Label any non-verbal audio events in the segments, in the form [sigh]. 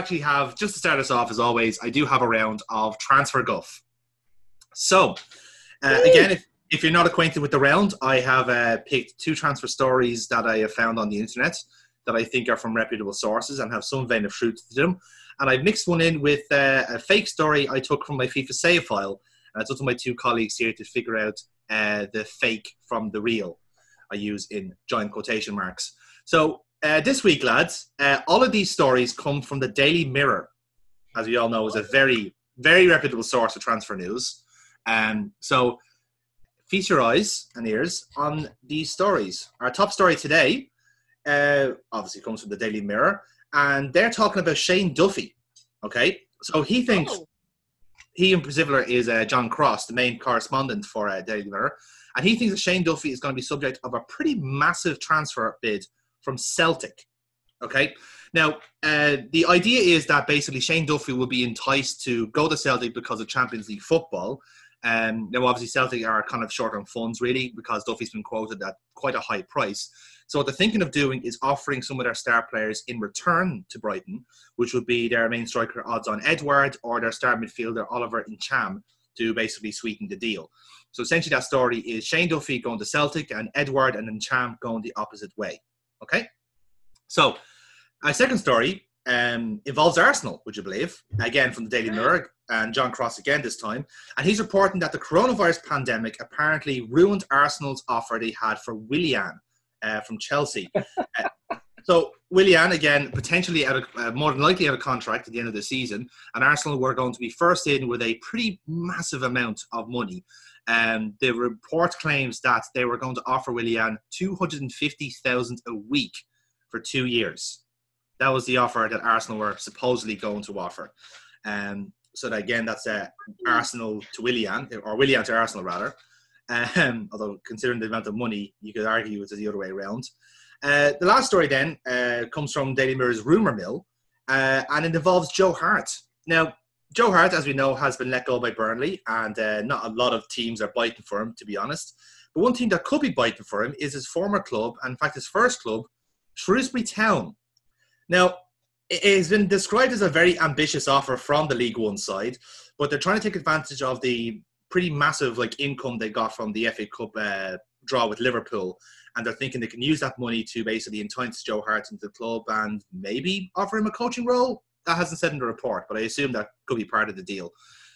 actually have, just to start us off, as always, I do have a round of transfer guff. So, uh, again, if, if you're not acquainted with the round, I have uh, picked two transfer stories that I have found on the internet that I think are from reputable sources and have some vein of truth to them. And I've mixed one in with uh, a fake story I took from my FIFA save file. And it's up to my two colleagues here to figure out uh, the fake from the real. I use in giant quotation marks. So uh, this week, lads, uh, all of these stories come from the Daily Mirror, as we all know, is a very, very reputable source of transfer news. Um, so feast your eyes and ears on these stories. Our top story today, uh, obviously, comes from the Daily Mirror, and they're talking about Shane Duffy. Okay, so he thinks Oh. he in particular is uh, John Cross, the main correspondent for uh, Daily Mirror, and he thinks that Shane Duffy is going to be subject of a pretty massive transfer bid from Celtic. Okay, now uh, the idea is that basically Shane Duffy will be enticed to go to Celtic because of Champions League football. Um, now, obviously, Celtic are kind of short on funds, really, because Duffy's been quoted at quite a high price. So, what they're thinking of doing is offering some of their star players in return to Brighton, which would be their main striker Odsonne Édouard or their star midfielder Olivier Ntcham to basically sweeten the deal. So, essentially, that story is Shane Duffy going to Celtic and Edward and Ntcham going the opposite way. Okay? So, our second story um, involves Arsenal, would you believe? Again, from the Daily Mirror, and John Cross again this time. And he's reporting that the coronavirus pandemic apparently ruined Arsenal's offer they had for Willian uh, from Chelsea. [laughs] Uh, so Willian again potentially out of uh, more than likely out of contract at the end of the season, and Arsenal were going to be first in with a pretty massive amount of money. Um, the report claims that they were going to offer Willian two hundred and fifty thousand a week for two years. That was the offer that Arsenal were supposedly going to offer. Um, so that again, that's uh, Arsenal to Willian, or Willian to Arsenal rather. Um, [laughs] although considering the amount of money, you could argue it's the other way around. Uh, the last story then uh, comes from Daily Mirror's rumor mill, uh, and it involves Joe Hart. Now, Joe Hart, as we know, has been let go by Burnley, and uh, not a lot of teams are biting for him, to be honest. But one team that could be biting for him is his former club, and in fact, his first club, Shrewsbury Town. Now, it has been described as a very ambitious offer from the League One side, but they're trying to take advantage of the pretty massive like income they got from the FA Cup uh, draw with Liverpool, and they're thinking they can use that money to basically entice Joe Hart into the club and maybe offer him a coaching role. That hasn't said in the report, but I assume that could be part of the deal.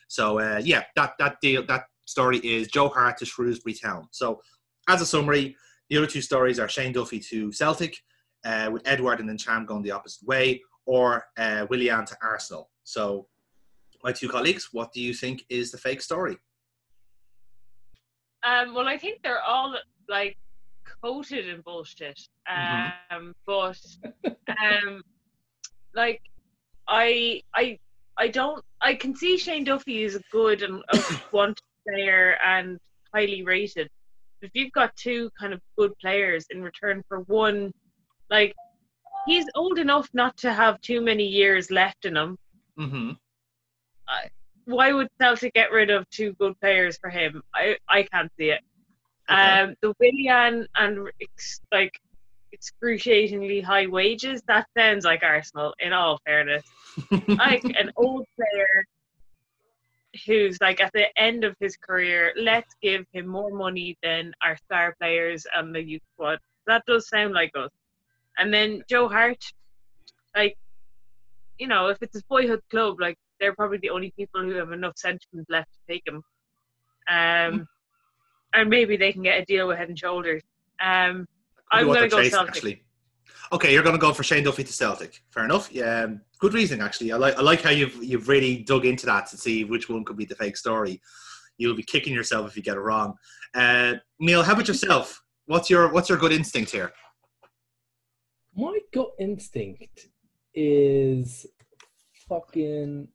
So uh, yeah, that that deal that story is Joe Hart to Shrewsbury Town. So as a summary, the other two stories are Shane Duffy to Celtic, uh, with Édouard and Ntcham going the opposite way, or uh, Willian to Arsenal. So my two colleagues, what do you think is the fake story? Um, well, I think they're all like coated in bullshit. Um, Mhm. but [laughs] um, like I, I, I don't. I can see Shane Duffy is a good and a [coughs] wanted player and highly rated. If you've got two kind of good players in return for one, like he's old enough not to have too many years left in him. Mm-hmm. why would Celtic get rid of two good players for him? I, I can't see it. Okay. Um, the Willian and like excruciatingly high wages. That sounds like Arsenal. In all fairness, [laughs] like an old player who's like at the end of his career. Let's give him more money than our star players and the youth squad. That does sound like us. And then Joe Hart, like you know, if it's his boyhood club, like they're probably the only people who have enough sentiment left to take him. Um, and maybe they can get a deal with Head and Shoulders. Um, I'm gonna they're go chasing, Celtic. Actually. Okay, you're going to go for Shane Duffy to Celtic. Fair enough. Yeah, um, good reasoning. Actually, I like I like how you've you've really dug into that to see which one could be the fake story. You'll be kicking yourself if you get it wrong. Uh, Neil, how about yourself? What's your what's your good instinct here? My gut instinct is fucking.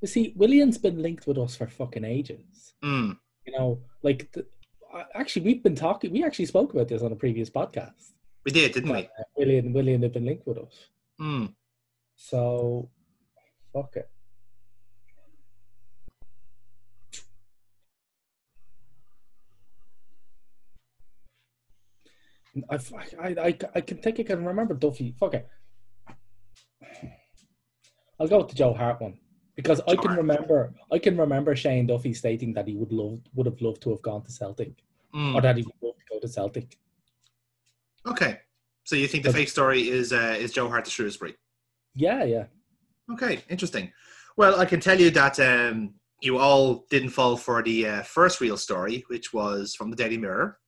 You see, Willian's been linked with us for fucking ages. Mm, You know, like the, actually, we've been talking. We actually spoke about this on a previous podcast. we did, didn't we? Uh, Willian, Willian had been linked with us. Mm. So, fuck it. I've, I, I, I can think I can remember Duffy. Fuck it. I'll go with the Joe Hart one because I can remember. I can remember Shane Duffy stating that he would love would have loved to have gone to Celtic, Mm, or that he would love to go to Celtic. Okay. So you think the fake story is uh, is Joe Hart to Shrewsbury? Yeah, yeah. Okay, interesting. Well, I can tell you that um, you all didn't fall for the uh, first real story, which was from the Daily Mirror,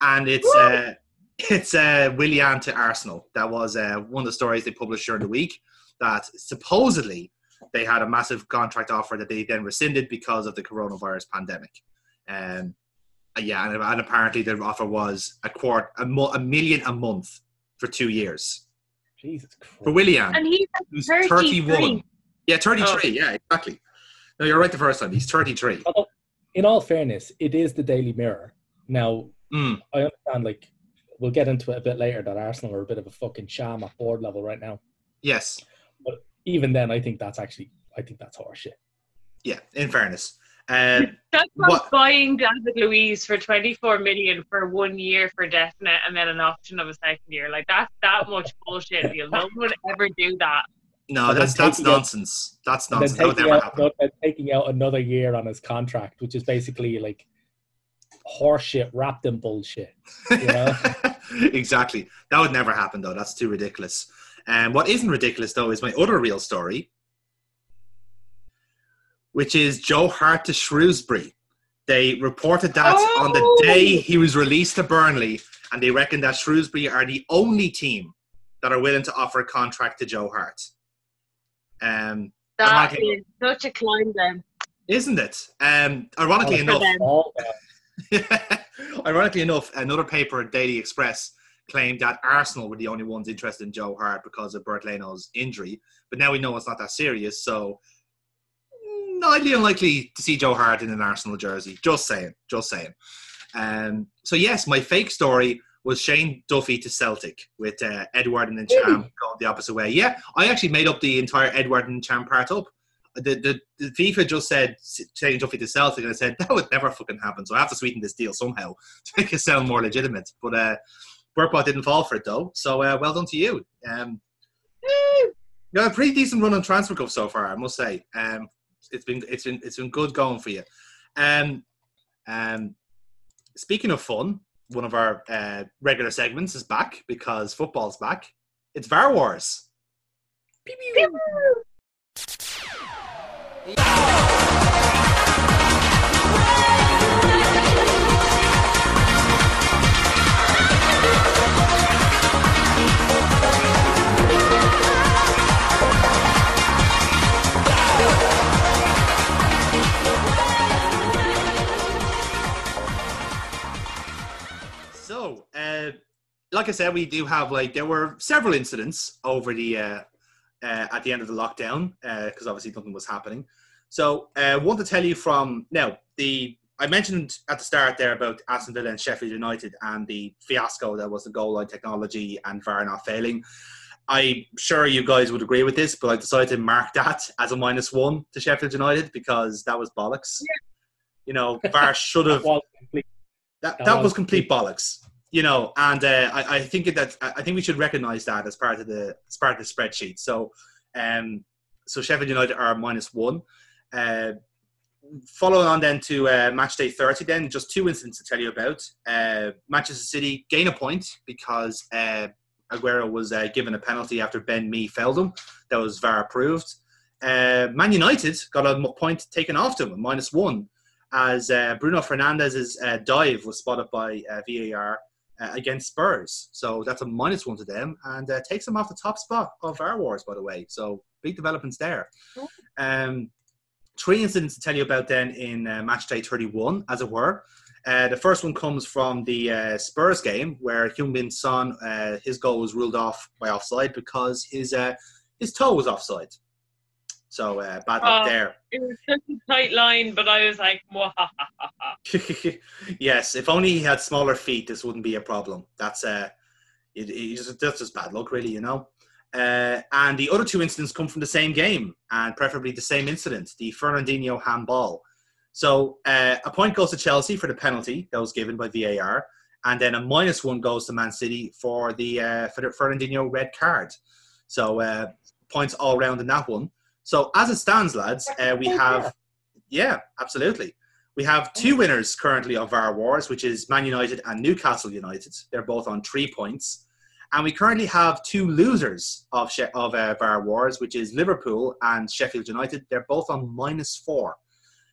and it's uh, [laughs] it's uh, Willian to Arsenal. That was uh, one of the stories they published during the week. That supposedly they had a massive contract offer that they then rescinded because of the coronavirus pandemic. Um, uh, yeah, and, and apparently the offer was a quart a, mo- a million a month for two years Jesus for Willian. And he's who's 33. 31. Yeah, 33. Oh. Yeah, exactly. No, you're right the first time. He's 33. In all fairness, it is the Daily Mirror. Now, Mm, I understand, like, we'll get into it a bit later that Arsenal are a bit of a fucking sham at board level right now. yes. Even then, I think that's actually, I think that's horseshit. Yeah, in fairness. Um, That's like What- buying David Luiz for 24 million for one year for definite and then an option of a second year. Like, that's that [laughs] much bullshit deal. No one would ever do that. no, And that's that's taking out- nonsense. That's And then nonsense. That would taking never out, happen. taking out another year on his contract, which is basically like horseshit wrapped in bullshit. know? [laughs] exactly. That would never happen, though. That's too ridiculous. And what isn't ridiculous, though, is my other real story, which is Joe Hart to Shrewsbury. They reported that on the Oh! day he was released to Burnley, and they reckon that Shrewsbury are the only team that are willing to offer a contract to Joe Hart. Um, That Ironically- is such a climb then. isn't it? Um, ironically Oh, enough, them. [laughs] All that. [laughs] Ironically enough, another paper, Daily Express, claimed that Arsenal were the only ones interested in Joe Hart because of Bernd Leno's injury. But now we know it's not that serious, so highly unlikely to see Joe Hart in an Arsenal jersey. Just saying, just saying. Um, so yes, my fake story was Shane Duffy to Celtic with uh, Édouard and Ntcham Really? going the opposite way. Yeah, I actually made up the entire Édouard and Cham part up. The, the, the FIFA just said Shane Duffy to Celtic, and I said that would never fucking happen. So I have to sweeten this deal somehow [laughs] to make it sound more legitimate. But uh, Burtbot didn't fall for it though, so uh, well done to you. Um, you got a pretty decent run on transfer cup so far, I must say. Um, it's been it's been it's been good going for you. Um, um, speaking of fun, one of our uh, regular segments is back because football's back. It's VAR Wars. So, uh, like I said, we do have like there were several incidents over the uh, uh, at the end of the lockdown because obviously nothing was happening. So, uh, want to tell you from now the I mentioned at the start there about Aston Villa and Sheffield United and the fiasco that was the goal line technology and VAR not failing. I'm sure you guys would agree with this, but I decided to mark that as a minus one to Sheffield United because that was bollocks. You know, VAR should have [laughs] that, That that was was complete bollocks you know and uh, I, I think that i think we should recognize that as part of the as part of the spreadsheet. So um so sheffield united are minus one. Uh following on then to uh, match day 30 then just two incidents to tell you about. Uh manchester city gain a point because uh aguero was uh, given a penalty after ben mee felled him. That was var approved. Uh man united got a point taken off them minus one as uh, Bruno Fernandes's dive was spotted by VAR uh, against Spurs. So that's a minus one to them and uh, takes them off the top spot of our wars, by the way. So big developments there. Um, three incidents to tell you about then in uh, match day 31, as it were. Uh, the first one comes from the uh, Spurs game where Heung-Min Son, uh, his goal was ruled off by offside because his uh, his toe was offside. So uh, bad luck Oh. there. It was such a tight line, but I was like, [laughs] yes, if only he had smaller feet, this wouldn't be a problem. That's uh, it, it just, that's just bad luck, really, you know. Uh, and the other two incidents come from the same game, and preferably the same incident, the Fernandinho handball. So uh, a point goes to Chelsea for the penalty that was given by VAR, and then a minus one goes to Man City for the uh, for the Fernandinho red card. So uh, points all round in that one. So as it stands, lads, uh, we have yeah, absolutely. We have two winners currently of our Wars, which is Man United and Newcastle United. They're both on three points. And we currently have two losers of, she- of uh, VAR Wars, which is Liverpool and Sheffield United. They're both on minus four.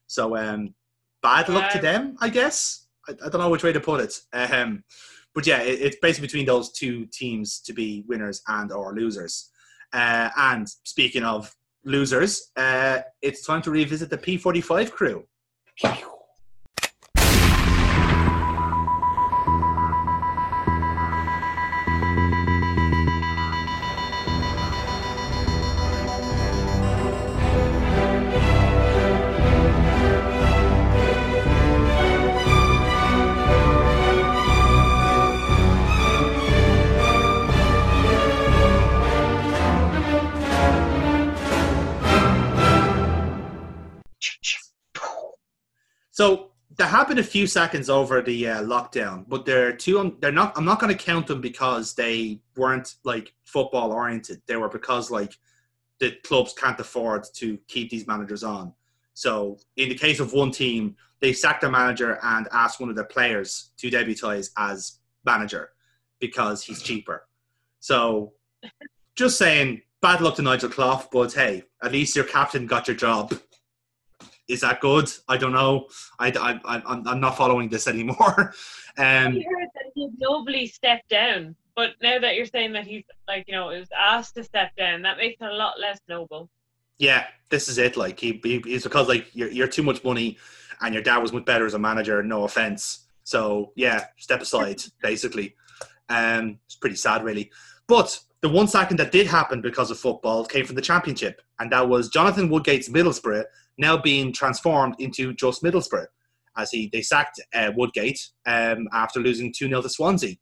So um, bad luck to them, I guess. I, I don't know which way to put it. Um, but yeah, it, it's basically between those two teams to be winners and or losers. Uh, and speaking of losers, uh, it's time to revisit the P45 crew. [laughs] So there have been a few seconds over the uh, lockdown, but they're two. They're not. I'm not going to count them because they weren't like football oriented. They were because like the clubs can't afford to keep these managers on. So in the case of one team, they sacked their manager and asked one of their players to debutize as manager because he's cheaper. So just saying, bad luck to Nigel Clough, but hey, at least your captain got your job. Is that good? I don't know. I, I, I'm, I'm not following this anymore. [laughs] I Um, heard that he nobly stepped down, but now that you're saying that he's like, you know, it was asked to step down, that makes it a lot less noble. yeah, this is it. Like he, he it's because like you're, you're too much money, and your dad was much better as a manager. No offense. So yeah, step aside. [laughs] basically, um, it's pretty sad, really. But the one second that did happen because of football came from the championship, and that was Jonathan Woodgate's Middlesbrough now being transformed into just Middlesbrough, as he they sacked uh, Woodgate um, after losing two 0 to Swansea,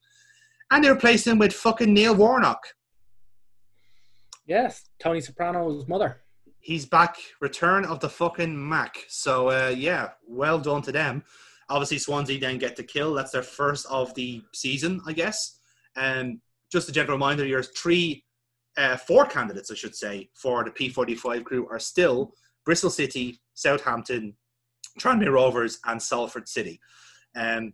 and they replaced him with fucking Neil Warnock. Yes, Tony Soprano's mother. he's back. Return of the fucking Mac. So uh, yeah, well done to them. Obviously, Swansea then get the kill. That's their first of the season, I guess. And just a gentle reminder: your three, uh, four candidates, I should say, for the P45 crew are still Bristol City, Southampton, Tranmere Rovers, and Salford City. Um,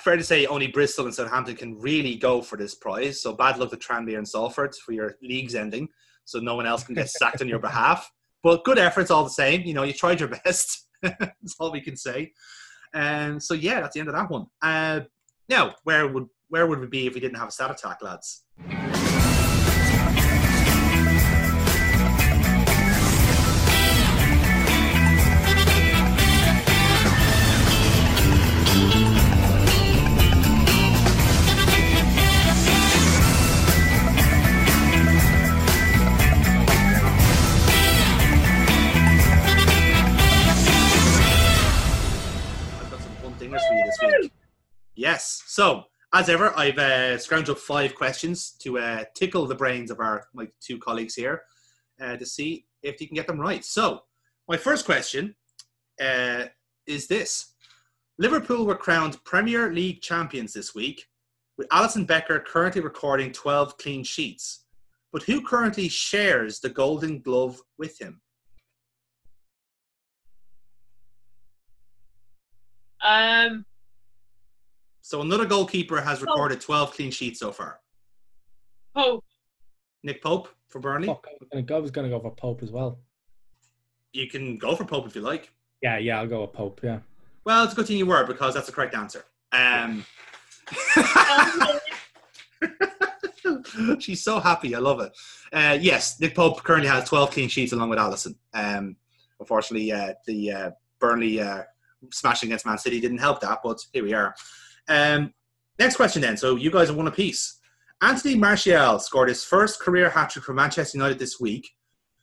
fair to say, only Bristol and Southampton can really go for this prize. So bad luck to Tranmere and Salford for your league's ending so no one else can get sacked on your [laughs] behalf. But good efforts all the same. You know, you tried your best. [laughs] that's all we can say. And so yeah, that's the end of that one. Uh, now, where would where would we be if we didn't have a stat attack, lads? Yes. So, as ever, I've uh, scrounged up five questions to uh, tickle the brains of our my two colleagues here uh, to see if you can get them right. So, my first question uh, is this: Liverpool were crowned Premier League champions this week, with Alisson Becker currently recording 12 clean sheets. But who currently shares the Golden Glove with him? Um, So another goalkeeper has recorded 12 clean sheets so far. oh, Nick Pope for Burnley. Fuck, I was gonna go, I was gonna go for Pope as well. You can go for Pope if you like. Yeah, yeah, I'll go with Pope. Yeah. Well, it's a good thing you were because that's the correct answer. Um, [laughs] she's so happy. I love it. Uh, yes, Nick Pope currently has 12 clean sheets along with Alisson. Um, unfortunately, uh, the uh, Burnley uh, smashing against Man City didn't help that, but here we are. Um, next question then. So you guys have won a piece. Anthony Martial scored his first career hat trick for Manchester United this week.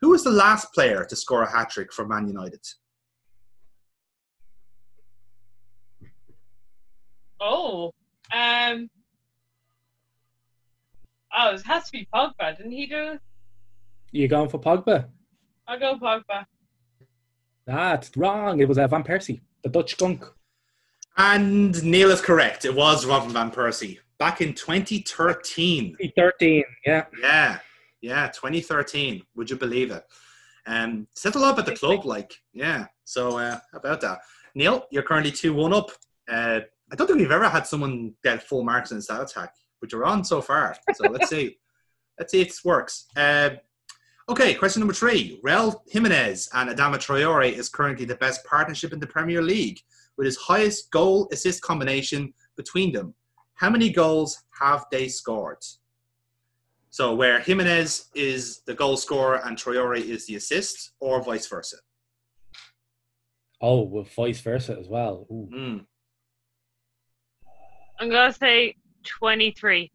Who was the last player to score a hat trick for Man United? oh, um, oh, it has to be Pogba, didn't he do it? You going for Pogba? I'll go Pogba. That's wrong. It was uh, Van Persie, the Dutch skunk. And Neil is correct. It was Robin Van Persie back in 2013. 13, yeah. Yeah, yeah, 2013. Would you believe it? Um, said a lot about the club, like, yeah. So, uh, how about that? Neil, you're currently 2 1 up. Uh, I don't think we've ever had someone get full marks in a stat attack, but you're on so far. So, let's see. [laughs] Let's see if this works. Uh, okay, question number three. Raul Jimenez and Adama Traore is currently the best partnership in the Premier League with his highest goal assist combination between them. How many goals have they scored? So, where Jimenez is the goal scorer and Traore is the assist, or vice versa? Oh, well, vice versa as well. Ooh. Mm. I'm gonna say 23.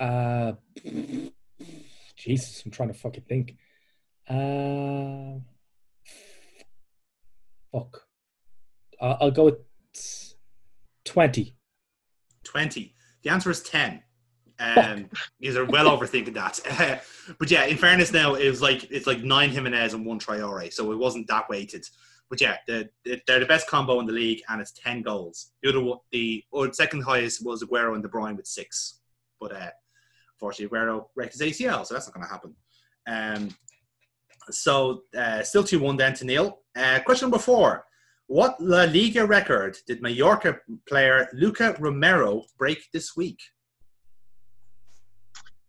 Uh, Jesus, I'm trying to fucking think. Uh, fuck. Uh, I'll go with 20. 20. The answer is 10. Um, these are well overthinking that. [laughs] but yeah, in fairness, now it was like it's like nine Jimenez and one Traore, so it wasn't that weighted. But yeah, the, the, they're the best combo in the league, and it's ten goals. The other one, the or second highest was Aguero and De Bruyne with six. But uh, unfortunately, Aguero wrecked his ACL, so that's not going to happen. Um, so uh, still two one then to Neil. Uh, question number four: What La Liga record did Mallorca player Luka Romero break this week?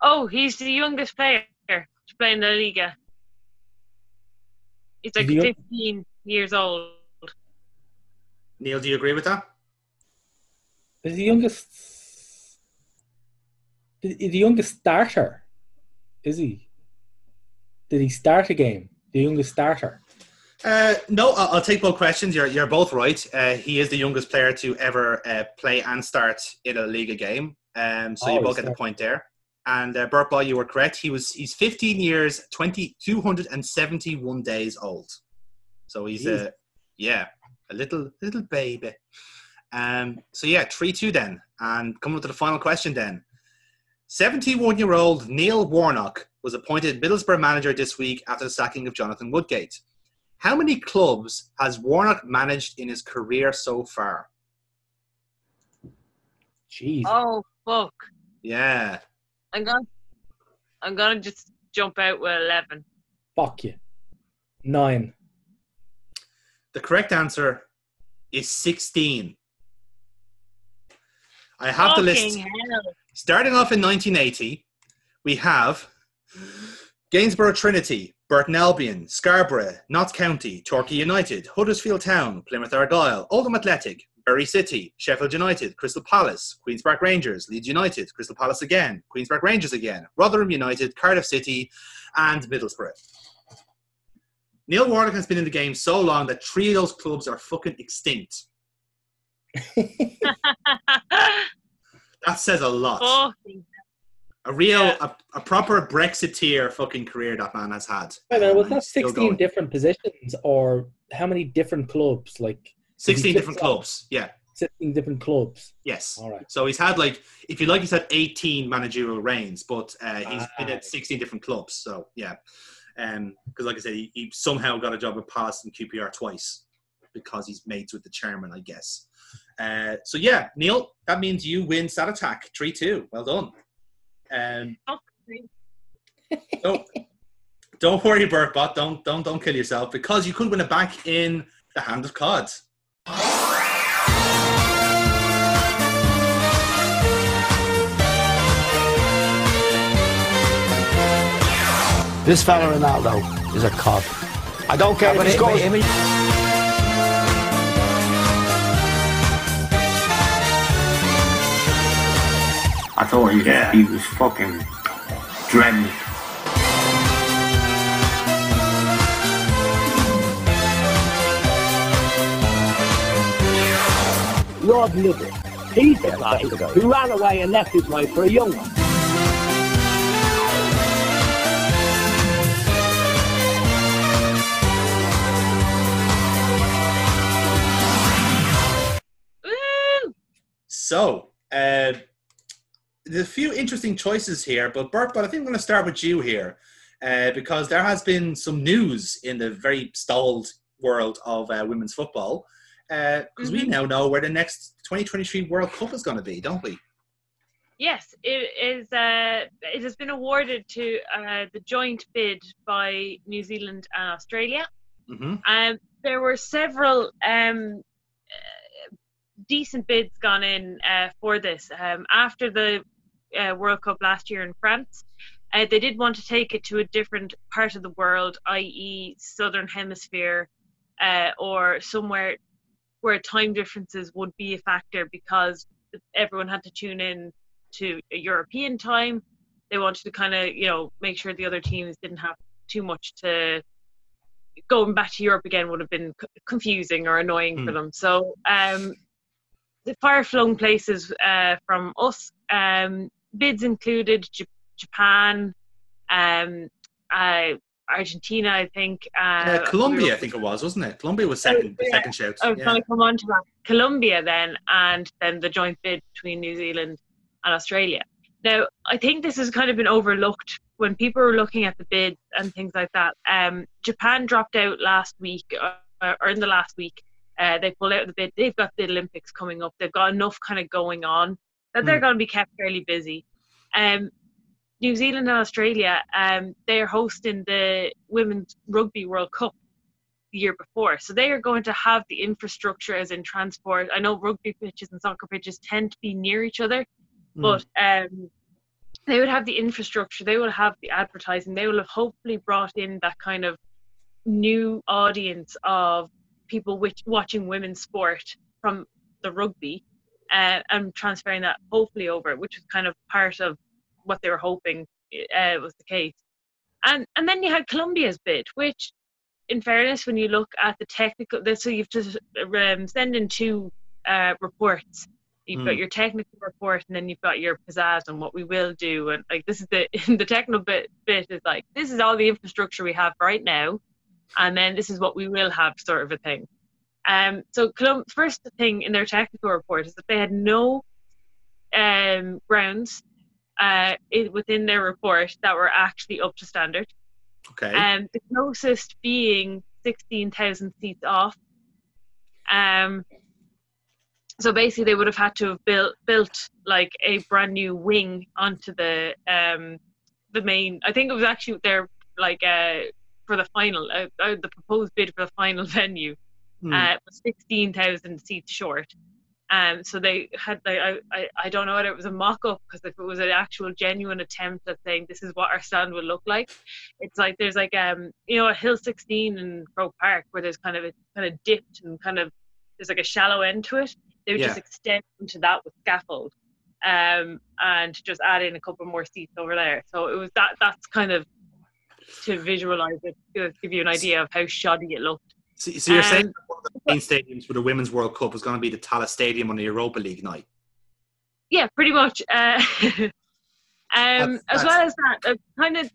Oh, he's the youngest player to play in the Liga. He's like 15 years old. Neil, do you agree with that? Is the youngest. The, the youngest starter? Is he? Did he start a game? The youngest starter? Uh, no, I'll, I'll take both questions. You're, you're both right. Uh, he is the youngest player to ever uh, play and start in a Liga game. Um, so Oh, you both get the point there. And uh, Burtbot, you were correct. He was he's 15 years, 20, 271 days old. So he's Jeez. a yeah, a little little baby. Um, so yeah, three two then, and coming up to the final question then. 71 year old Neil Warnock was appointed Middlesbrough manager this week after the sacking of Jonathan Woodgate. How many clubs has Warnock managed in his career so far? Jeez. Oh, fuck. Yeah. I'm gonna, I'm gonna just jump out with 11. Fuck you. Nine. The correct answer is 16. I have the list. Fucking hell. Starting off in 1980, we have Gainsborough Trinity, Burton Albion, Scarborough, Notts County, Torquay United, Huddersfield Town, Plymouth Argyle, Oldham Athletic, Bury City, Sheffield United, Crystal Palace, Queen's Park Rangers, Leeds United, Crystal Palace again, Queen's Park Rangers again, Rotherham United, Cardiff City, and Middlesbrough. Neil Warnock has been in the game so long that three of those clubs are fucking extinct. [laughs] That says a lot. Fucking A real, Yeah. a, a proper Brexiteer fucking career that man has had. Wait a minute, was that 16 different positions or how many different clubs? Like 16 different flips up. clubs. Yeah. 16 different clubs. Yes. All right. So he's had like, if you like, he's had 18 managerial reigns, but uh, he's been Ah. at 16 different clubs. So yeah, because like I said, he, he somehow got a job at Palace and QPR twice because he's mates with the chairman, I guess. Uh, so yeah, Neil, that means you win stat attack three two. Well done. Um, fuck. [laughs] don't don't worry, Burtbot. Don't don't don't kill yourself because you could win it back in the hand of cod. This fella Ronaldo is a cod. I don't care if he scores. I thought he, he was fucking dreading. Rob Little, he's the guy who ran away and left his wife for a young one. So, uh, there's a few interesting choices here, but Bert, but I think I'm going to start with you here uh, because there has been some news in the very stalled world of uh, women's football because we Mhm. now know where the next 2023 World Cup is going to be, don't we? Yes, it is. Uh, it has been awarded to uh, the joint bid by New Zealand and Australia. hmm Um, there were several um, uh, decent bids gone in uh, for this. Um, after the uh, World Cup last year in France, uh, they did want to take it to a different part of the world, i.e., Southern Hemisphere, uh, or somewhere where time differences would be a factor because everyone had to tune in to a European time. They wanted to kind of, you know, make sure the other teams didn't have too much to going back to Europe again would have been c- confusing or annoying for Hmm. them. So um, the far flung places uh, from us um, bids included J- Japan, um, uh, Argentina, I think. Uh, Uh, Colombia, we I think it was, wasn't it? Colombia was second, the yeah. second shout. I was Yeah. going to come on to that. Colombia then, and then the joint bid between New Zealand and Australia. Now, I think this has kind of been overlooked when people were looking at the bids and things like that. Um, Japan dropped out last week, uh, or in the last week. Uh, they pulled out of the bid. They've got the Olympics coming up. They've got enough kind of going on that they're Hmm. going to be kept fairly busy. Um, New Zealand and Australia, um, they are hosting the Women's Rugby World Cup the year before. So they are going to have the infrastructure as in transport. I know rugby pitches and soccer pitches tend to be near each other, Mm. but um, they would have the infrastructure, they will have the advertising, they will have hopefully brought in that kind of new audience of people which, watching women's sport from the rugby uh, and transferring that hopefully over, which was kind of part of what they were hoping uh, was the case. And and then you had Colombia's bid, which, in fairness, when you look at the technical, so you've just um, send in two uh, reports. You've got Hmm. your technical report, and then you've got your pizzazz and what we will do. And like this is the [laughs] the technical bit bit is like this is all the infrastructure we have right now, and then this is what we will have, sort of a thing. Um, so Colum- first thing in their technical report is that they had no um, grounds uh, within their report that were actually up to standard. Okay. Um, the closest being 16,000 seats off. Um, so basically, they would have had to have built built like a brand new wing onto the um, the main. I think it was actually their like uh, for the final, uh, uh, the proposed bid for the final [laughs] venue Hmm. uh, was 16,000 seats short. Um, so they had, like, I, I, I don't know whether it was a mock up because if it was an actual genuine attempt at saying this is what our stand will look like, it's like there's like, um, you know, a Hill 16 in Croke Park where there's kind of, it's kind of dipped and kind of, there's like a shallow end to it. They would just extend into that with scaffold um, and just add in a couple more seats over there. So it was that, that's kind of to visualize it, to give you an idea of how shoddy it looked. So, so you're saying Um, that one of the main stadiums for the Women's World Cup was going to be the Tallaght Stadium on the Europa League night? yeah, pretty much. Uh, [laughs] um, That's- as well as that, uh, kind of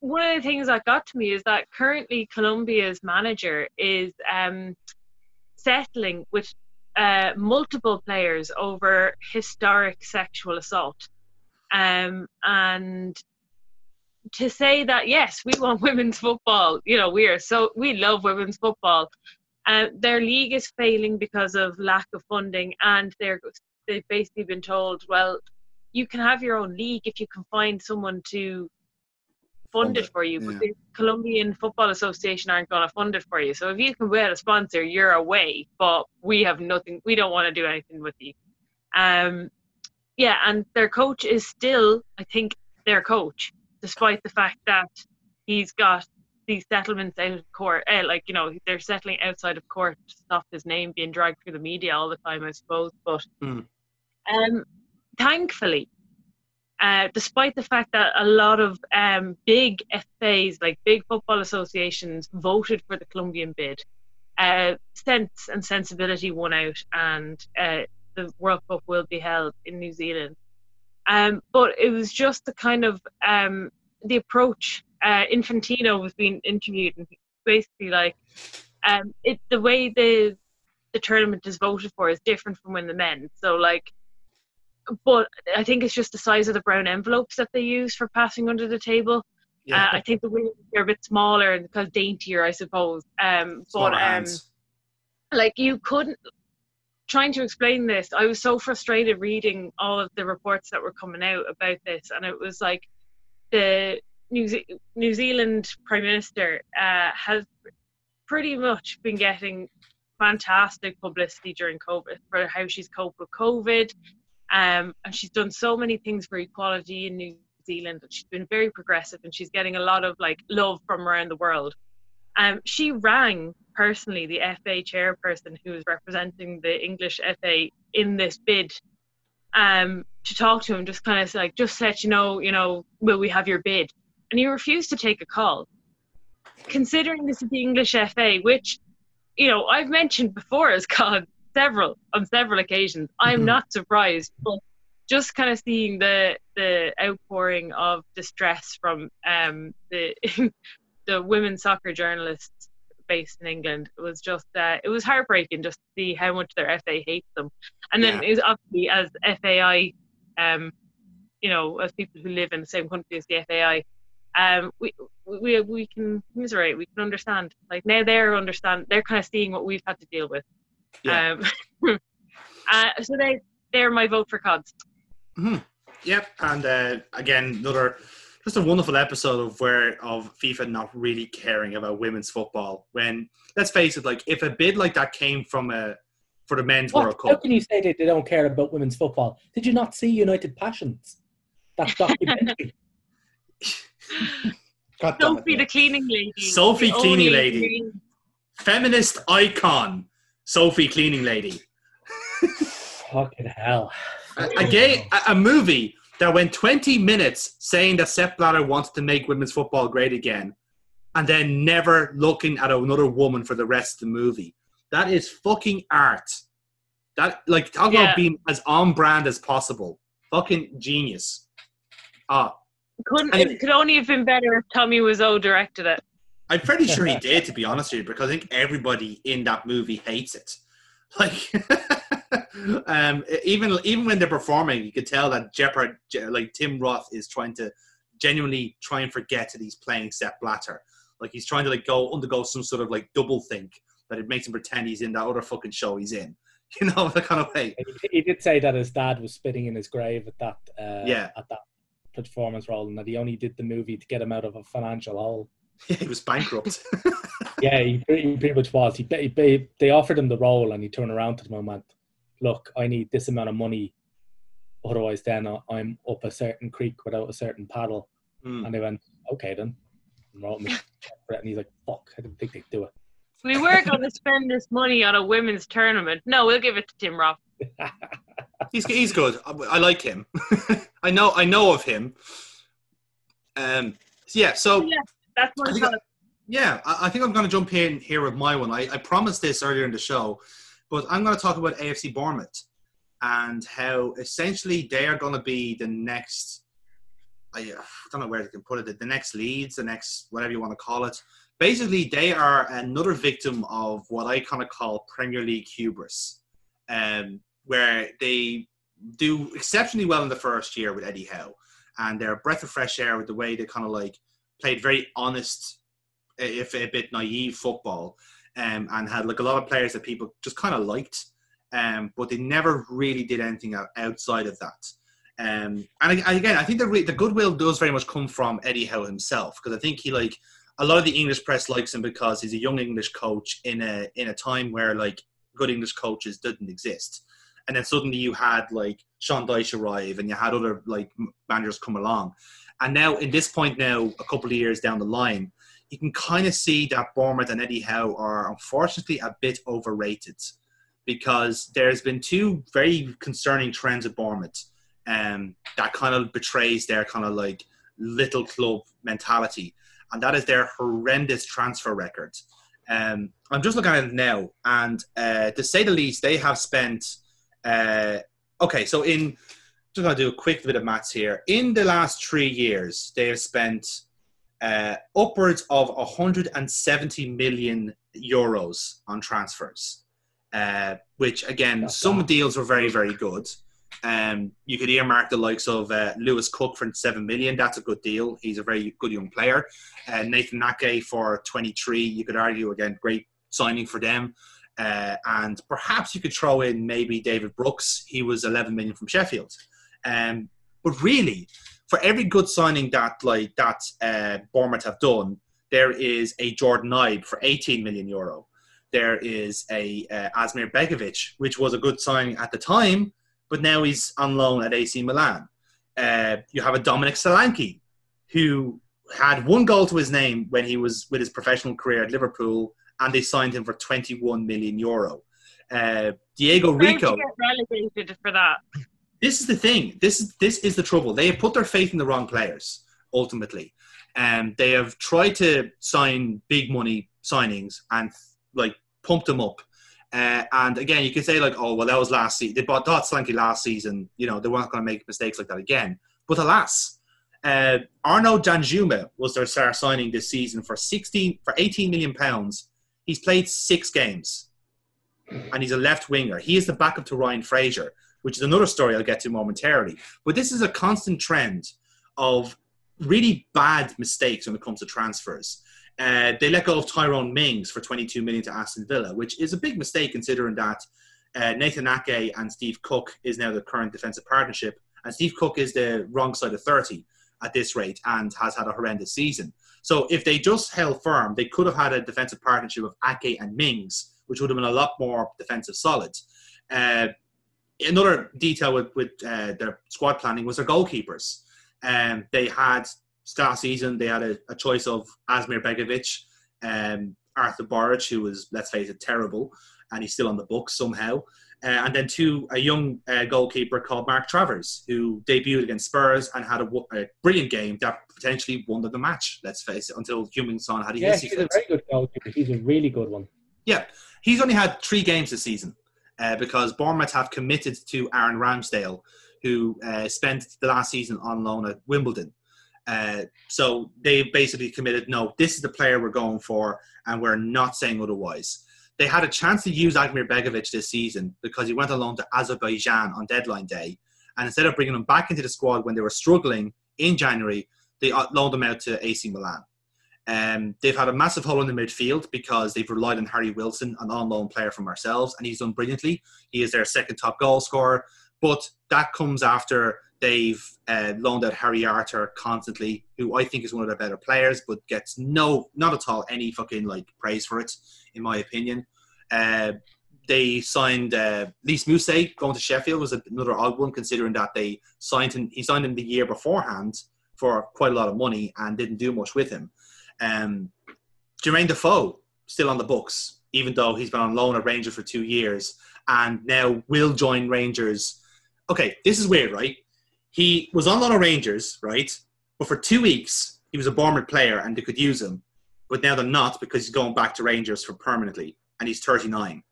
one of the things that got to me is that currently Colombia's manager is um, settling with uh, multiple players over historic sexual assault. Um, and to say that yes, we want [laughs] women's football. You know, we are so we love women's football. Uh, their league is failing because of lack of funding, and they're they've basically been told, well, you can have your own league if you can find someone to fund it for you. yeah. But the Colombian Football Association aren't going to fund it for you. So if you can get a sponsor, you're away. But we have nothing. We don't want to do anything with you. Um, yeah, and their coach is still, I think, their coach, despite the fact that he's got these settlements out of court. Uh, like you know, they're settling outside of court to stop his name being dragged through the media all the time, I suppose. But Hmm. um, thankfully, uh, despite the fact that a lot of um, big FAs, like big football associations, voted for the Colombian bid, uh, sense and sensibility won out, and uh, the World Cup will be held in New Zealand. Um, but it was just the kind of um, the approach. Uh, Infantino was being interviewed, and basically like um, it. The way the the tournament is voted for is different from when the men. So like but I think it's just the size of the brown envelopes that they use for passing under the table. Yeah. Uh, I think the women are a bit smaller and because daintier, I suppose. Um, Smaller but um, hands. like you couldn't trying to explain this i was so frustrated reading all of the reports that were coming out about this and it was like the new, Ze- new zealand prime minister uh, has pretty much been getting fantastic publicity during covid for how she's coped with covid um, and she's done so many things for equality in new zealand and she's been very progressive and she's getting a lot of like love from around the world um, she rang personally the FA chairperson who was representing the English FA in this bid um, to talk to him, just kind of like, just let you know, you know, will we have your bid? And he refused to take a call. Considering this is the English FA, which, you know, I've mentioned before as [laughs] God several on several occasions, I'm Mhm. not surprised, but just kind of seeing the the outpouring of distress from um, the [laughs] the women's soccer journalists based in England it was just uh, it was heartbreaking just to see how much their FA hates them. And then Yeah. it was obviously as FAI, um, you know, as people who live in the same country as the FAI, um, we we we can commiserate, we can understand. Like now they're understand, they're kind of seeing what we've had to deal with. Yeah. Um, [laughs] uh, so they they're my vote for CODs. Yep, and uh, again, another just a wonderful episode of where of FIFA not really caring about women's football. When let's face it, like if a bid like that came from a for the men's What? World Cup, How can you say that they don't care about women's football? Did you not see United Passions? That [laughs] documentary. God damn it, Sophie, the cleaning lady. Sophie The cleaning lady. green- feminist icon, Sophie Cleaning Lady. Fucking hell. A, a gay a, a movie that went 20 minutes saying that Sepp Blatter wanted to make women's football great again, and then never looking at another woman for the rest of the movie. That is fucking art. That like talk Yeah. about being as on brand as possible. Fucking genius. Ah, Couldn't, Anyway. it could only have been better if Tommy Wiseau directed it. I'm pretty sure he [laughs] did, to be honest with you, because I think everybody in that movie hates it. Like, [laughs] um, even even when they're performing, you could tell that Jeopard, like Tim Roth, is trying to genuinely try and forget that he's playing Sepp Blatter. Like he's trying to like go undergo some sort of like double think that it makes him pretend he's in that other fucking show he's in. [laughs] You know, the kind of way. He- did say that his dad was spitting in his grave at that uh, Yeah. at that performance role, and that he only did the movie to get him out of a financial hole. [laughs] he was bankrupt. [laughs] Yeah, he pretty, he pretty much was. He, he, they- they offered him the role, and he turned around to them and went, "Look, I need this amount of money, otherwise, then I- I'm up a certain creek without a certain paddle." Hmm. And they went, "Okay, then." And wrote him a check for it, and he's like, "Fuck, I didn't think they'd do it." We were going to spend this money on a women's tournament. No, we'll give it to Tim Roth. [laughs] He's he's good. I, I like him. [laughs] I know I know of him. Um. Yeah. So Yeah, that's I my think yeah, I, I think I'm going to jump in here with my one. I, I promised this earlier in the show, but I'm going to talk about AFC Bournemouth and how essentially they are going to be the next. I don't know where they can put it. The next Leeds, the next whatever you want to call it. Basically, they are another victim of what I kind of call Premier League hubris, um, where they do exceptionally well in the first year with Eddie Howe, and they're a breath of fresh air with the way they kind of like played very honest, if a bit naive football, um, and had like a lot of players that people just kind of liked, um, but they never really did anything outside of that. Um, and again, I think the re- the goodwill does very much come from Eddie Howe himself because I think he like a lot of the English press likes him because he's a young English coach in a in a time where like good English coaches didn't exist, and then suddenly you had like Sean Dyche arrive and you had other like managers come along, and now in this point now a couple of years down the line, you can kind of see that Bournemouth and Eddie Howe are unfortunately a bit overrated because there's been two very concerning trends at Bournemouth um, that kind of betrays their kind of like little club mentality, and that is their horrendous transfer record. Um, I'm just looking at it now, and uh, to say the least, they have spent. Uh, okay, so in just gonna do a quick bit of maths here. In the last three years, they have spent uh, upwards of 170 million euros on transfers, uh, which again, That's some bad. deals were very, very good. Um, you could earmark the likes of uh, Lewis Cook for seven million. That's a good deal. He's a very good young player. Uh, Nathan Ake for twenty three. You could argue again, great signing for them. Uh, and perhaps you could throw in maybe David Brooks. He was 11 million from Sheffield. Um, but really, for every good signing that like that uh, Bournemouth have done, there is a Jordan Ibe for 18 million euro. There is a uh, Asmir Begovic, which was a good signing at the time, but now he's on loan at AC Milan. Uh, you have a Dominic Solanke, who had one goal to his name when he was with his professional career at Liverpool and they signed him for 21 million euro. Uh, Diego Rico. relegated for that. This is the thing. This is this is the trouble. They have put their faith in the wrong players. Ultimately, and um, they have tried to sign big money signings and like pump them up. Uh, and again, you could say like, oh well, that was last season. They bought Dom Solanke last season. You know, they weren't going to make mistakes like that again. But alas, uh, Arnaud Danjuma was their star signing this season for 16 for 18 million pounds He's played six games and he's a left winger. He is the backup to Ryan Fraser, which is another story I'll get to momentarily. But this is a constant trend of really bad mistakes when it comes to transfers. Uh, they let go of Tyrone Mings for 22 million to Aston Villa, which is a big mistake considering that uh, Nathan Ake and Steve Cook is now the current defensive partnership, and Steve Cook is the wrong side of 30 at this rate and has had a horrendous season. So if they just held firm, they could have had a defensive partnership of Ake and Mings, which would have been a lot more defensive solid. Uh, another detail with, with uh, their squad planning was their goalkeepers. Um, they had last season they had a, a choice of Asmir Begovic, um, Artur Boruc, who was let's face it terrible, and he's still on the books somehow. Uh, and then two, a young uh, goalkeeper called Mark Travers, who debuted against Spurs and had a, a, brilliant game that potentially won them the match. Let's face it, until Heung-min Son had a yeah, he's a very good goalkeeper. He's a really good one. Yeah, he's only had three games this season uh, because Bournemouth have committed to Aaron Ramsdale, who uh, spent the last season on loan at Wimbledon. Uh, so they basically committed, no, this is the player we're going for, and we're not saying otherwise. They had a chance to use Asmir Begovic this season because he went alone to Azerbaijan on deadline day. And instead of bringing him back into the squad when they were struggling in January, they loaned him out to AC Milan. Um, they've had a massive hole in the midfield because they've relied on Harry Wilson, an on loan player from ourselves, and he's done brilliantly. He is their second top goal scorer, but that comes after they've uh, loaned out Harry Arter constantly, who I think is one of their better players, but gets no, not at all, any fucking like praise for it, in my opinion. Uh, they signed uh, Lys Mousset going to Sheffield was another odd one, considering that they signed him. He signed him the year beforehand for quite a lot of money and didn't do much with him. Um, Jermaine Defoe still on the books, even though he's been on loan at Rangers for two years, and now will join Rangers. Okay, this is weird, right? he was on loan at Rangers, right? But for two weeks, he was a Bournemouth player and they could use him. But now they're not because he's going back to Rangers for permanently and he's 39.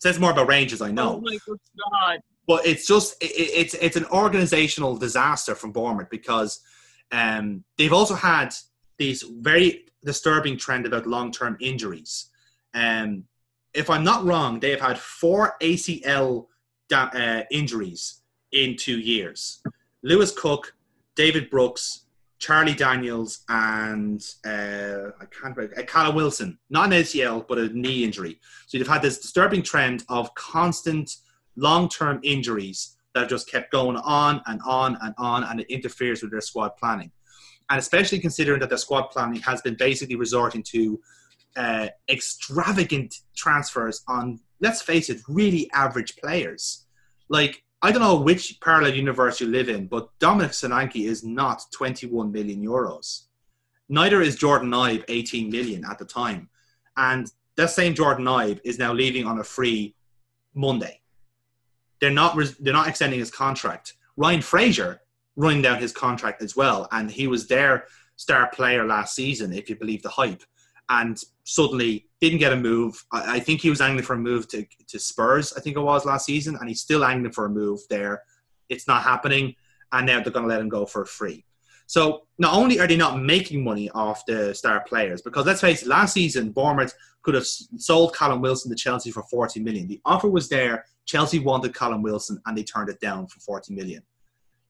Says more about Rangers, I know. Oh my God. But it's just, it, it's, it's an organizational disaster from Bournemouth because um, they've also had these very disturbing trend about long-term injuries. Um, if I'm not wrong, they have had four ACL da- uh, injuries in two years. Lewis Cook, David Brooks, Charlie Daniels, and uh, I can't remember, uh, Callum Wilson. Not an ACL, but a knee injury. So you've had this disturbing trend of constant long term injuries that have just kept going on and on and on, and it interferes with their squad planning. And especially considering that their squad planning has been basically resorting to uh, extravagant transfers on, let's face it, really average players. Like I don't know which parallel universe you live in, but Dominic Solanke is not 21 million euros. Neither is Jordan Ibe 18 million at the time. And that same Jordan Ibe is now leaving on a free Monday. They're not they're not extending his contract. Ryan Fraser running down his contract as well, and he was their star player last season, if you believe the hype and suddenly didn't get a move. I, think he was angling for a move to, to Spurs, I think it was last season, and he's still angling for a move there. It's not happening, and now they're going to let him go for free. So not only are they not making money off the star players, because let's face it, last season Bournemouth could have sold Callum Wilson to Chelsea for 40 million. The offer was there Chelsea wanted Callum Wilson and they turned it down for 40 million.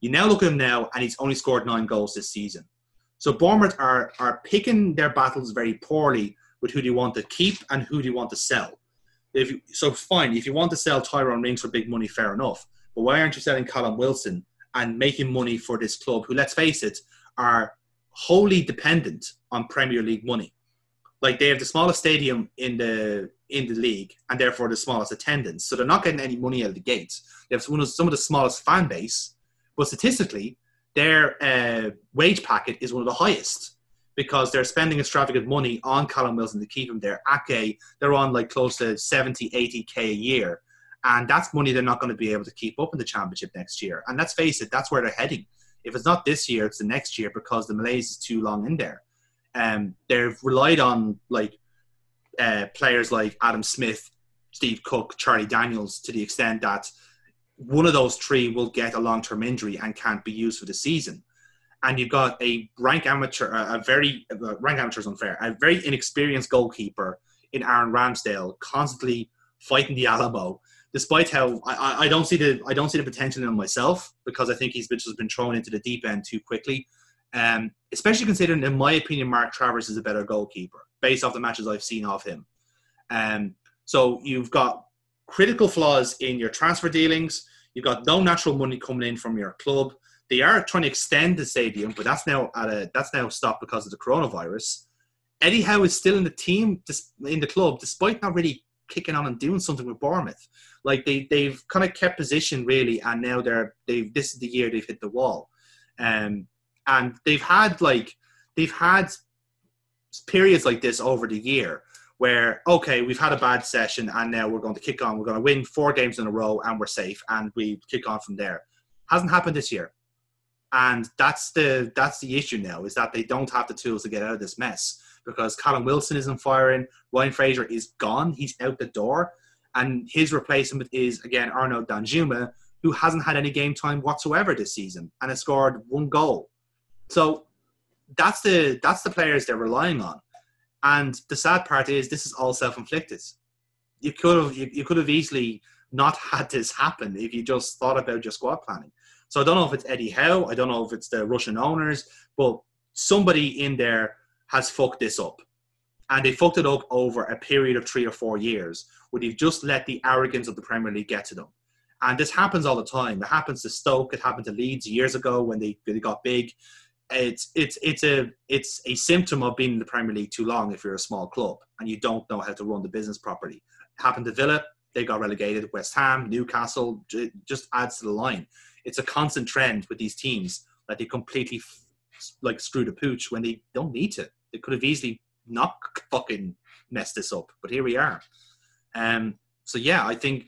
You now look at him now, and he's only scored nine goals this season. So Bournemouth are are picking their battles very poorly with who do you want to keep and who do you want to sell. If you, so, fine. If you want to sell Tyrone Mings for big money, fair enough. But why aren't you selling Callum Wilson and making money for this club, who, let's face it, are wholly dependent on Premier League money? Like they have the smallest stadium in the in the league, and therefore the smallest attendance. So they're not getting any money out of the gates. They have some of, some of the smallest fan base, but statistically, their uh, wage packet is one of the highest because they're spending extravagant money on Callum Wilson to keep him there. Ake, they're on like close to 70, 80k a year. And that's money they're not going to be able to keep up in the championship next year. And let's face it, that's where they're heading. If it's not this year, it's the next year because the Malaise is too long in there. Um, they've relied on like uh, players like Adam Smith, Steve Cook, Charlie Daniels to the extent that one of those three will get a long term injury and can't be used for the season. And you've got a rank amateur, a very uh, rank amateur is unfair, a very inexperienced goalkeeper in Aaron Ramsdale, constantly fighting the Alamo. Despite how I, I don't see the I don't see the potential in him myself because I think he's been, just been thrown into the deep end too quickly. Um, especially considering, in my opinion, Mark Travers is a better goalkeeper based off the matches I've seen of him. Um, so you've got critical flaws in your transfer dealings. You've got no natural money coming in from your club. They are trying to extend the stadium, but that's now at a that's now stopped because of the coronavirus. Eddie Howe is still in the team, in the club, despite not really kicking on and doing something with Bournemouth. Like they they've kind of kept position really, and now they're they've this is the year they've hit the wall, um, and they've had like they've had periods like this over the year where okay we've had a bad session and now we're going to kick on. We're going to win four games in a row and we're safe and we kick on from there. Hasn't happened this year. And that's the that's the issue now is that they don't have the tools to get out of this mess because Callum Wilson isn't firing. Ryan Fraser is gone. He's out the door. And his replacement is again Arnaud Danjuma who hasn't had any game time whatsoever this season and has scored one goal. So that's the that's the players they're relying on and the sad part is, this is all self-inflicted. You could have you, you could have easily not [laughs] had this happen if you just thought about your squad planning. So I don't know if it's Eddie Howe, I don't know if it's the Russian owners, but somebody in there has fucked this up. And they fucked it up over a period of three or four years where they've just let the arrogance of the Premier League get to them. And this happens all the time. It happens to Stoke, it happened to Leeds years ago when they, they got big it's it's it's a it's a symptom of being in the Premier League too long if you're a small club and you don't know how to run the business properly. It happened to Villa, they got relegated. West Ham, Newcastle, just adds to the line. It's a constant trend with these teams that they completely like screw the pooch when they don't need to. They could have easily not fucking messed this up, but here we are. Um. So yeah, I think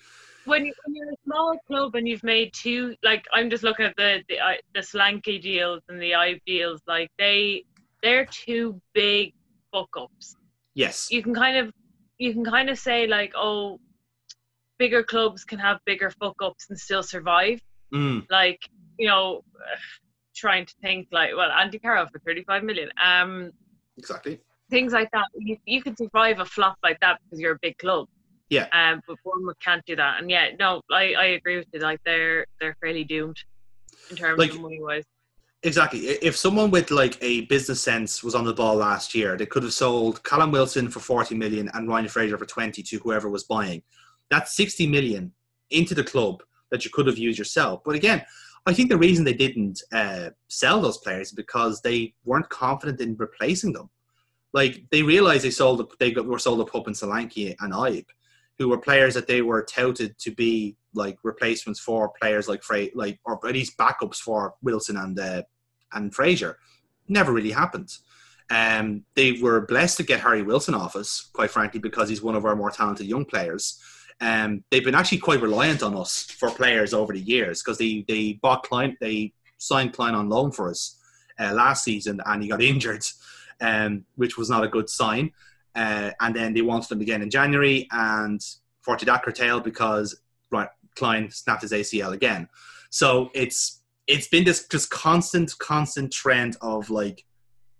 when, you, when you're a small club and you've made two, like I'm just looking at the the, uh, the Solanke deals and the Ibe deals, like they they're two big fuck ups. Yes. You can kind of you can kind of say like, oh, bigger clubs can have bigger fuck ups and still survive. Mm. Like you know, trying to think like, well, Andy Carroll for 35 million. Um, exactly. Things like that. You, you can survive a flop like that because you're a big club. Yeah. Um, but Bournemouth can't do that. And yeah, no, I, I agree with you. Like they're they're fairly doomed in terms like, of money wise. Exactly. If someone with like a business sense was on the ball last year, they could have sold Callum Wilson for 40 million and Ryan Fraser for 20 to whoever was buying. That's 60 million into the club that you could have used yourself. But again, I think the reason they didn't uh, sell those players is because they weren't confident in replacing them. Like they realized they sold, they were sold a Pup and Solanke and Ibe, who were players that they were touted to be like replacements for players like Frey, like or at least backups for Wilson and uh, and Fraser. Never really happened. Um, they were blessed to get Harry Wilson off us, quite frankly, because he's one of our more talented young players. Um, they've been actually quite reliant on us for players over the years because they they bought Clyne, they signed Clyne on loan for us uh, last season, and he got [laughs] injured, um, which was not a good sign. Uh, and then they wanted him again in January, and Forty that curtailed because right, Clyne snapped his ACL again. So it's it's been this just constant, constant trend of like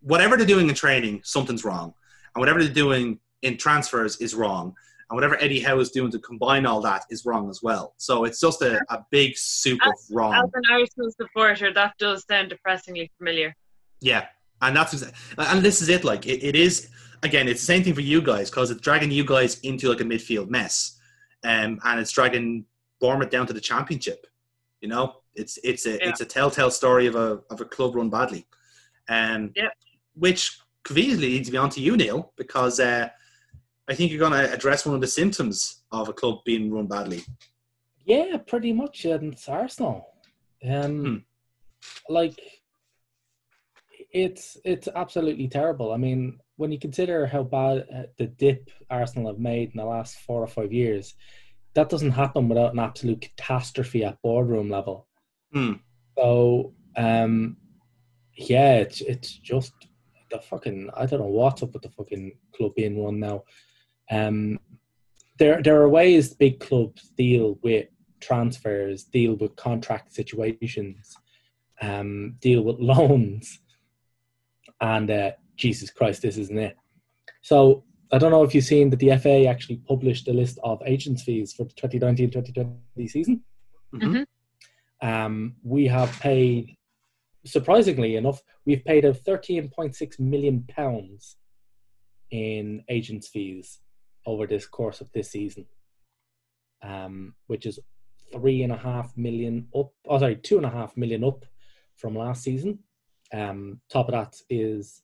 whatever they're doing in training, something's wrong, and whatever they're doing in transfers is wrong. and whatever Eddie Howe is doing to combine all that is wrong as well. So it's just a, a big soup of wrong. As an Arsenal supporter, that does sound depressingly familiar. Yeah, and that's and this is it. Like it, it is again. It's the same thing for you guys because it's dragging you guys into like a midfield mess, um, and it's dragging Bournemouth down to the championship. You know, it's it's a Yeah. it's a telltale story of a of a club run badly, um, Yep. which conveniently leads me on to you, Neil, because uh, I think you're going to address one of the symptoms of a club being run badly. Yeah, pretty much. And it's Arsenal. Um, Hmm. like it's it's absolutely terrible. I mean, when you consider how bad uh, the dip Arsenal have made in the last four or five years, that doesn't happen without an absolute catastrophe at boardroom level. Hmm. So, um, yeah, it's it's just the fucking I don't know what's up with the fucking club being run now. Um, there there are ways big clubs deal with transfers, deal with contract situations, um, deal with [laughs] loans, and uh, Jesus Christ, this isn't it. So I don't know if you've seen that the FA actually published a list of agents fees for the 2019-2020 season. Mhm. Um, we have paid, surprisingly enough, we've paid a 13.6 million pounds in agents fees over this course of this season, um, which is three and a half million up. Oh, sorry, two and a half million up from last season. Um, top of that is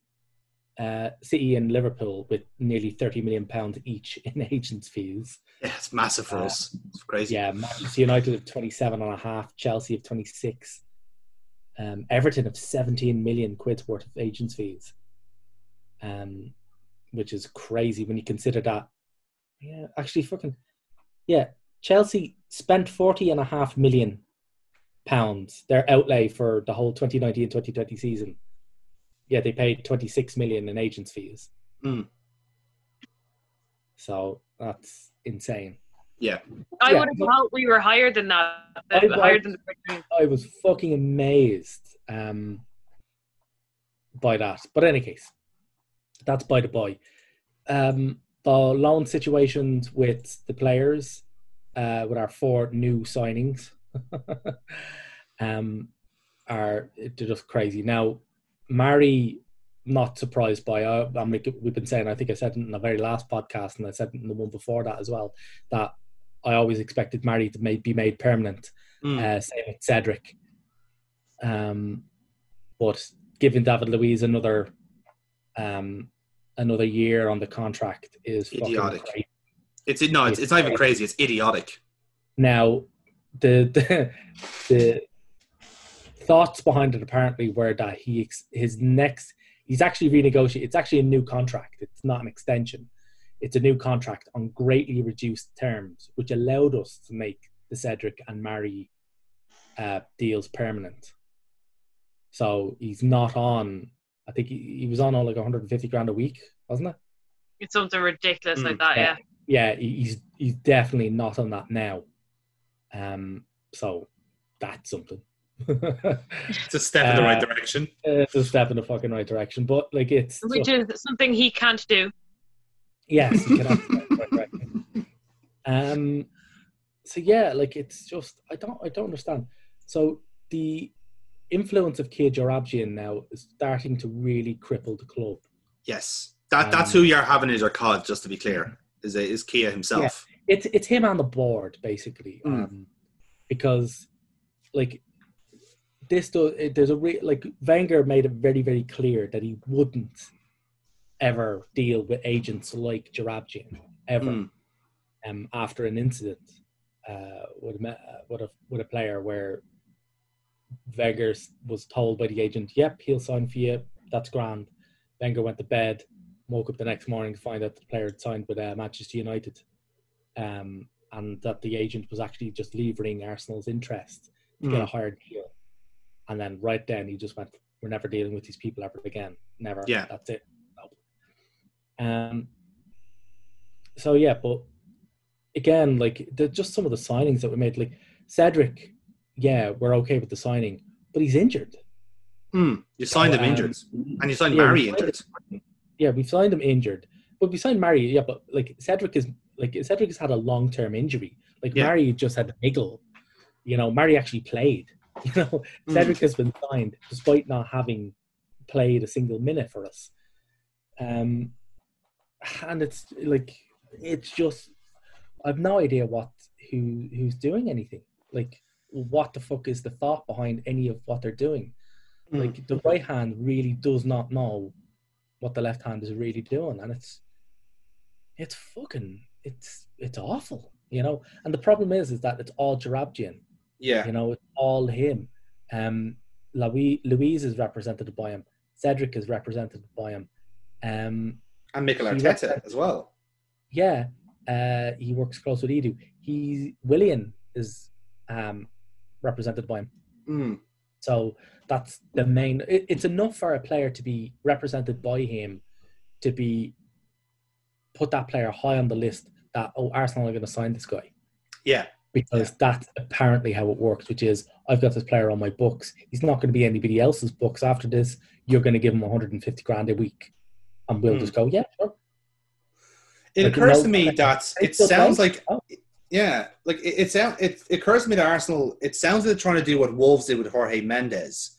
uh, City and Liverpool with nearly 30 million pounds each [laughs] in agents fees. Yeah, it's massive for Uh, us. It's crazy. Yeah, Manchester United of 27 and a half, Chelsea of 26, um, Everton of 17 million quid's worth of agents fees, um, which is crazy when you consider that. Yeah, actually, fucking, yeah, Chelsea spent 40 and a half million pounds, their outlay for the whole 2019 2020 season. Yeah, they paid 26 million in agents fees. Mm. So that's insane. Yeah. I Yeah, would have but- thought we were higher than that. I- higher than the I was fucking amazed um, by that. But in any case, that's by the by. Um, the loan situations with the players, uh, with our four new signings, [laughs] um, are they're just crazy. Now, Mari, not surprised by. Uh, I mean, we've been saying. I think I said in the very last podcast, and I said in the one before that as well. That I always expected Mari to make, be made permanent. Mm. Uh, same with Cedric. Um, but giving David Luiz another um, another year on the contract is Idiotic. crazy. it's no, it's, it's not even crazy. It's idiotic. Now, the, [laughs] the the thoughts behind it apparently were that he ex- his next he's actually renegotiated. It's actually a new contract. It's not an extension. It's a new contract on greatly reduced terms, which allowed us to make the Cedric and Mari uh, deals permanent. So he's not on. I think he, he was on all like 150 grand a week, wasn't it? It's something ridiculous like Mm, that, yeah. yeah, he- he's he's definitely not on that now. Um, so that's something. [laughs] It's a step in the right Uh, direction. it's a step in the fucking right direction, but like it's Which just- is something he can't do. yes, you cannot [laughs] go in right. Um, so yeah, like it's just I don't I don't understand. So the influence of Kia Joorabchian now is starting to really cripple the club. Yes, that that's Um, who you're having as your cod. Just to be clear, is is Kia himself. it's it's him on the board basically Mm. um, because like this does there's a re- like Wenger made it very very clear that he wouldn't ever deal with agents like Joorabchian ever Mm. um, after an incident uh, with, a, uh, with, a, with a player where Wenger was told by the agent, yep, he'll sign for you, that's grand. Wenger went to bed, woke up the next morning to find out the player had signed with uh, Manchester United um, and that the agent was actually just levering Arsenal's interest to get a Mm. higher deal. And then right then he just went, we're never dealing with these people ever again. Never. Yeah. That's it. No. Um, so yeah, but again, like the, just some of the signings that we made, like Cedric, yeah, we're okay with the signing, but he's injured. Mm. You signed him um, injured, and you signed yeah, Mari we signed injured. Yeah, we've signed him injured, but we signed Mari. Yeah, but like Cedric is like Cedric has had a long term injury. Like Yeah. Mari just had a niggle. You know, Mari actually played. [laughs] You know, Mm. Cedric has been signed despite not having played a single minute for us. Um, and it's like it's just I've no idea what who who's doing anything. Like, what the fuck is the thought behind any of what they're doing? Mm. Like, the right hand really does not know what the left hand is really doing, and it's it's fucking it's it's awful, you know. And the problem is, is that it's all Joorabchian. Yeah. You know, it's all him. Um, Louis, Luiz is represented by him. Cedric is represented by him. Um, And Mikel Arteta as well. yeah, uh, he works close with Edu. He Willian is um, represented by him. Mm. So that's the main. It, it's enough for a player to be represented by him to be put that player high on the list. That oh, Arsenal are going to sign this guy Yeah. Because that's apparently how it works. Which is I've got this player on my books. He's not going to be anybody else's books after this. You're going to give him 150 grand a week, and we'll Hmm. just go, yeah, sure. It Like, occurs to me that it sounds like Oh. yeah, like it, it sounds it, it occurs to me that Arsenal it sounds like they're trying to do what Wolves did with Jorge Mendes,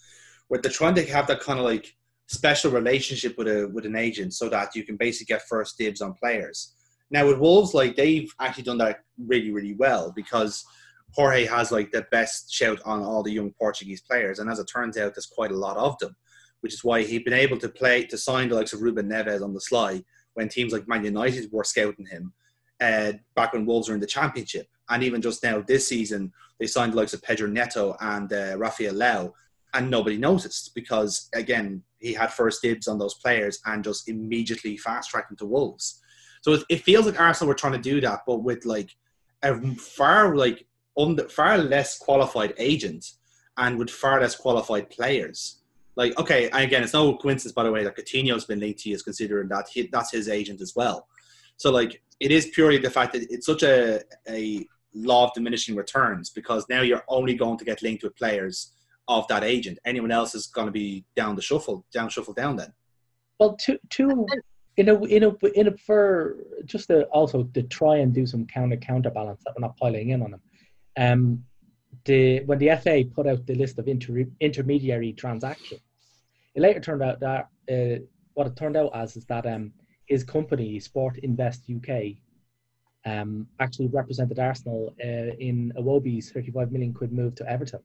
where they're trying to have that kind of like special relationship with a with an agent so that you can basically get first dibs on players. Now with Wolves, like they've actually done that really, really well because Jorge has like the best shout on all the young Portuguese players, and as it turns out, there's quite a lot of them, which is why he'd been able to play to sign the likes of Ruben Neves on the sly when teams like Man United were scouting him uh, back when Wolves were in the Championship, and even just now this season they signed the likes of Pedro Neto and uh, Rafael Lau, and nobody noticed because again he had first dibs on those players and just immediately fast tracked them to Wolves. So it, it feels like Arsenal were trying to do that, but with like a far like under, far less qualified agent and with far less qualified players. Like okay, again, it's no coincidence by the way that Coutinho's been linked to is considering that he, that's his agent as well. So like it is purely the fact that it's such a a law of diminishing returns because now you're only going to get linked with players of that agent. Anyone else is going to be down the shuffle, down shuffle down then. Well, two, two in a in a in a for just to also to try and do some counter counterbalance that we're not piling in on them. Um, the when the FA put out the list of inter, intermediary transactions, it later turned out that uh, what it turned out as is that um his company Sport Invest UK um actually represented Arsenal uh, in Iwobi's 35 million quid move to Everton.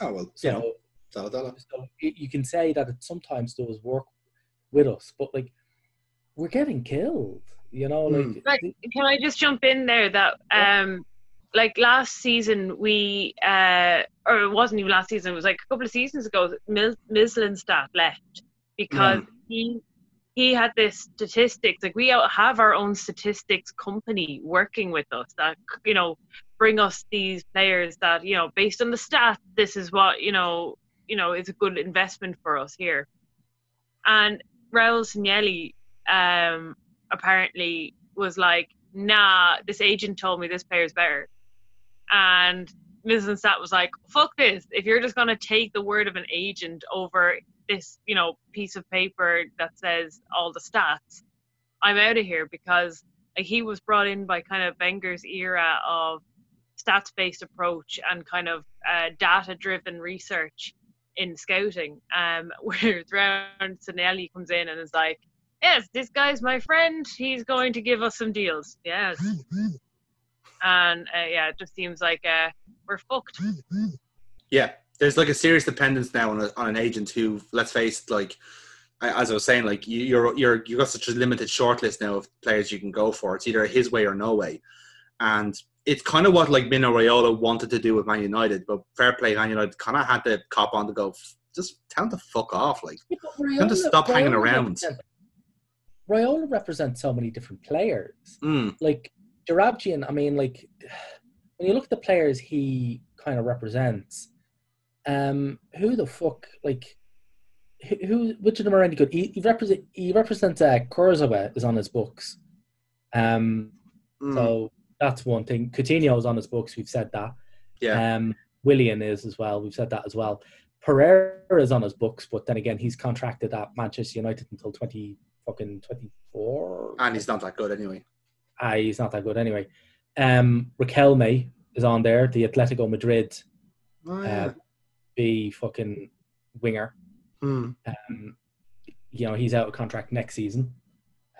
Oh well, So you know, dollar dollar. so you you can say that it sometimes does work with us, but like we're getting killed, you know. Like, Hmm. Like, can I just jump in there that um like last season we uh or it wasn't even last season, it was like a couple of seasons ago Mil- Mislintat left because he he had this statistics like we have our own statistics company working with us that you know bring us these players that you know based on the stats this is what you know you know is a good investment for us here and Raul Sanllehi um apparently was like, nah, this agent told me this player's better. And Mislintat was like, fuck this. If you're just going to take the word of an agent over this, you know, piece of paper that says all the stats, I'm out of here because like, he was brought in by kind of Wenger's era of stats-based approach and kind of uh, data-driven research in scouting. Um, [laughs] whereas Raul Sanllehi comes in and is like, yes, this guy's my friend. He's going to give us some deals. Yes. And uh, yeah, it just seems like uh, we're fucked. Yeah, there's like a serious dependence now on, a, on an agent who, let's face it, like I- as I was saying, like you, you're you're you got such a limited shortlist now of players you can go for. It's either his way or no way, and it's kind of what like Mino Raiola wanted to do with Man United, but fair play, Man United kind of had to cop on to go. Just tell him to fuck off, like tell him to stop hanging around. Raiola represents so many different players. Mm, Like Joorabchian, I mean, like [sighs] when you look at the players he kind of represents, um, who the fuck like who, who which of them are any good? He, he represent he represents uh, Kurzawa is on his books. Um, mm, so that's one thing. Coutinho is on his books. We've said that. yeah, Um, Willian is as well. We've said that as well. Pereira is on his books, but then again, he's contracted at Manchester United until twenty fucking twenty four. and he's not that good anyway. ah, he's not that good anyway. Um, Raquel May is on there, the Atletico Madrid Oh, yeah. uh, B fucking winger. Hmm. Um, you know, he's out of contract next season.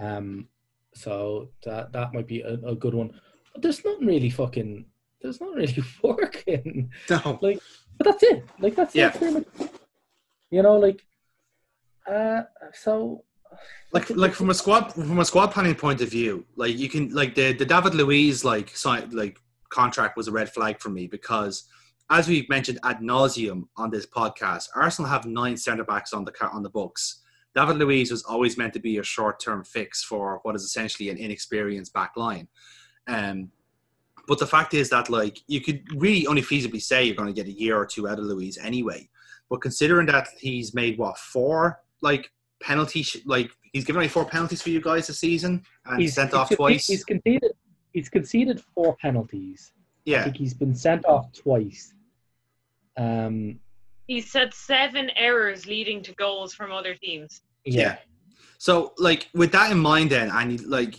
Um, so that that might be a, a good one. But there's nothing really fucking. There's not really [laughs] working. No. Like, but that's it. Like that's Yeah. that's pretty much. You know, like. Uh, so. Like like from a squad from a squad planning point of view, like you can like the the David Luiz like sign, like contract was a red flag for me because as we've mentioned ad nauseum on this podcast, Arsenal have nine centre backs on the on the books. David Luiz was always meant to be a short term fix for what is essentially an inexperienced back line. Um, but the fact is that like you could really only feasibly say you're going to get a year or two out of Luiz anyway. But considering that he's made what four like penalty sh- like he's given away four penalties for you guys this season and he's sent off he's, twice. He's conceded. He's conceded four penalties. I yeah, think he's been sent off twice. Um. He's said seven errors leading to goals from other teams. yeah. So like with that in mind, then and you- like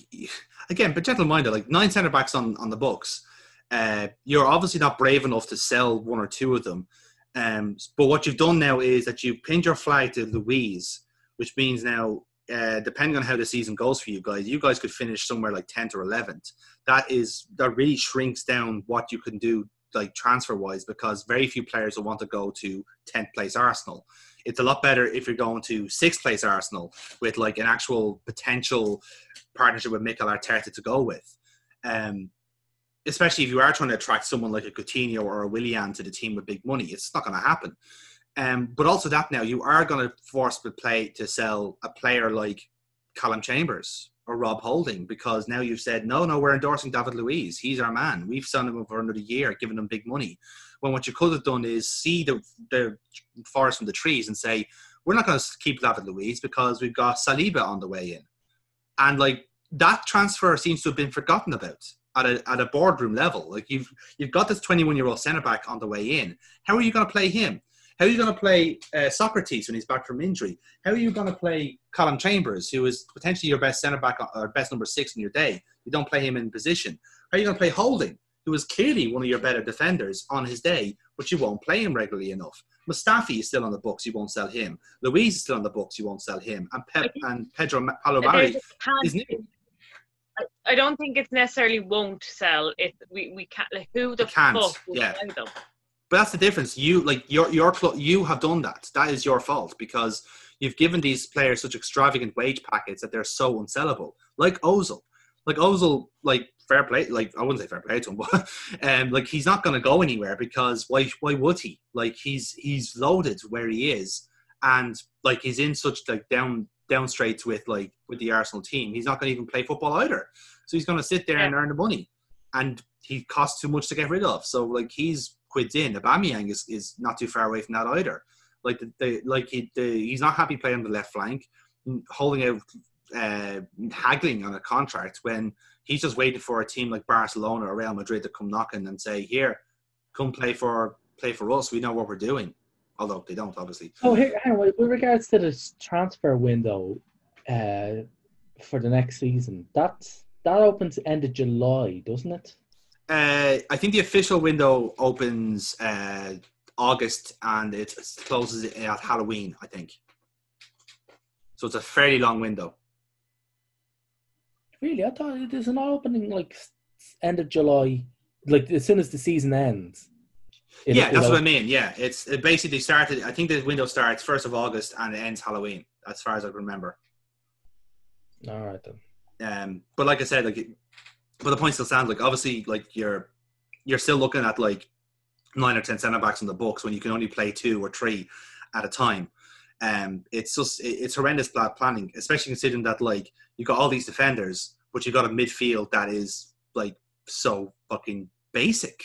again, but gentle minded, like nine centre backs on on the books. Uh, you're obviously not brave enough to sell one or two of them. Um, but what you've done now is that you've pinned your flag to Luiz, which means now, uh, depending on how the season goes for you guys, you guys could finish somewhere like 10th or 11th. That is that really shrinks down what you can do like transfer wise because very few players will want to go to 10th place Arsenal. It's a lot better if you're going to sixth place Arsenal with like an actual potential partnership with Mikel Arteta to go with. Um, especially if you are trying to attract someone like a Coutinho or a Willian to the team with big money, it's not going to happen. Um, but also that now you are going to force the play to sell a player like Callum Chambers or Rob Holding because now you've said no, no, we're endorsing David Luiz. He's our man. We've signed him for another year, giving him big money. When what you could have done is see the the forest from the trees and say we're not going to keep David Luiz because we've got Saliba on the way in, and like that transfer seems to have been forgotten about at a at a boardroom level. Like you've you've got this 21 year old centre back on the way in. How are you going to play him? How are you going to play uh, Sokratis when he's back from injury? How are you going to play Calum Chambers, who is potentially your best centre back or best number six in your day? You don't play him in position. How are you going to play Holding, who is clearly one of your better defenders on his day, but you won't play him regularly enough? Mustafi is still on the books. You won't sell him. Luiz is still on the books. You won't sell him. And Pep and Pedro Ma- Palomari There's a can't- is new. I- don't think it's necessarily won't sell. It we, we can't like who the can't, fuck will yeah. buy them? But that's the difference. You like your your club. You have done that. That is your fault because you've given these players such extravagant wage packets that they're so unsellable. Like Ozil, like Ozil, like fair play. Like I wouldn't say fair play to him, [laughs] but um, like he's not going to go anywhere because why? Why would he? Like he's he's loaded where he is, and like he's in such like down down straights with like with the Arsenal team. He's not going to even play football either. So he's going to sit there and earn the money, and he costs too much to get rid of. So like he's quids in. Aubameyang is, is not too far away from that either. Like the, the like he, the, he's not happy playing on the left flank, holding out, uh, haggling on a contract when he's just waiting for a team like Barcelona or Real Madrid to come knocking and say, "Here, come play for play for us. We know what we're doing." Although they don't, obviously. Oh, here, hang on, with with regards to this transfer window uh, for the next season, that's that opens end of July, doesn't it? Uh, I think the official window opens uh, August and it closes at Halloween. I think. So it's a fairly long window. Really, I thought there's an opening like end of July, like as soon as the season ends. it- yeah, it that's what I mean. Yeah, it's it basically started. I think the window starts first of August and it ends Halloween, as far as I can remember. All right then. Um, but like I said, like, it- but the point still stands. Like, obviously, like you're you're still looking at like nine or ten centre backs in the books when you can only play two or three at a time. Um, it's just it's horrendous pla- planning, especially considering that like you've got all these defenders, but you've got a midfield that is like so fucking basic.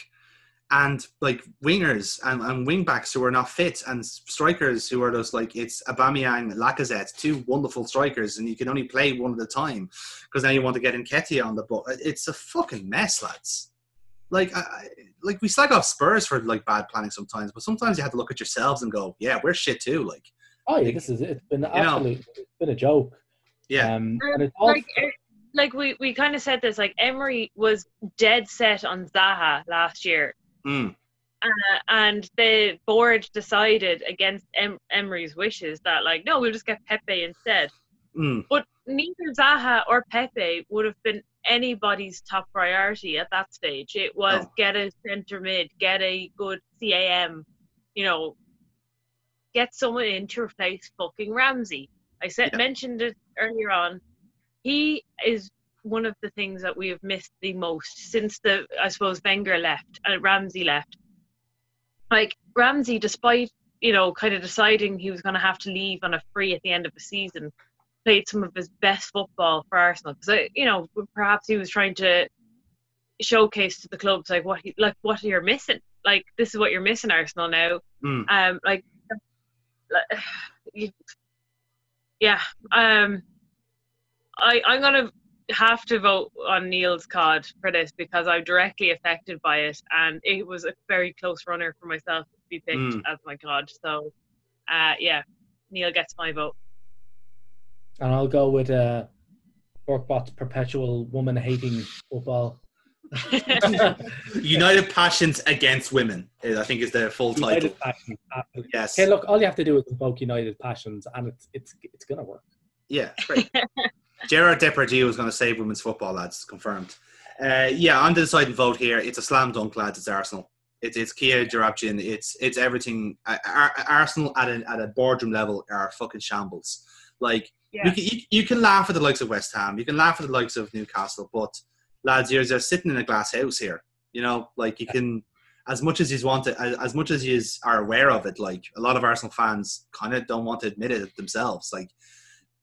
And like wingers and, and wing backs who are not fit, and strikers who are just like it's Aubameyang, Lacazette, two wonderful strikers, and you can only play one at a time because now you want to get Nketiah on the book. It's a fucking mess, lads. Like, I, I- like we slag off Spurs for like bad planning sometimes, but sometimes you have to look at yourselves and go, "Yeah, we're shit too." Like, Oh yeah, Like, this is it's been know. absolute, it's been a joke. yeah, Um, Um, and it's all like, like we we kind of said this. Like Emery was dead set on Zaha last year, Mm. uh, and the board decided against em- Emery's wishes that like no, we'll just get Pepe instead. Mm. But neither Zaha or Pepe would have been anybody's top priority at that stage. It was No. get a centre mid, get a good CAM, you know, get someone in to replace fucking Ramsey. I said Yeah. mentioned it earlier on. He is one of the things that we have missed the most since the I suppose Wenger left and Ramsey left. Like Ramsey, despite you know kind of deciding he was going to have to leave on a free at the end of the season, played some of his best football for Arsenal because you know perhaps he was trying to showcase to the clubs like what he, like what you're missing. Like this is what you're missing, Arsenal now. Mm. Um, like, like, [sighs] you, yeah. Um, I I'm gonna have to vote on Neil's card for this because I'm directly affected by it, and it was a very close runner for myself to be picked Mm. as my card. So, uh, yeah, Neil gets my vote. And I'll go with uh, Burtbot's perpetual woman hating football. [laughs] United passions against women. I think is their full title. Passions. Yes. Okay, look, all you have to do is invoke United passions, and it's it's it's gonna work. Yeah, it's great. [laughs] Gerard Depardieu is going to save women's football, lads. Confirmed. Uh, yeah, I'm the deciding vote here. It's a slam dunk, lads. It's Arsenal. It's it's Kia Joorabchian. It's it's everything. Uh, Ar- Arsenal at a at a boardroom level are fucking shambles. Like Yeah. you, can, you, you can laugh at the likes of West Ham. You can laugh at the likes of Newcastle, but lads, you're just sitting in a glass house here. You know, like you can. As much as you want it, as, as much as you are aware of it, like a lot of Arsenal fans kind of don't want to admit it themselves. Like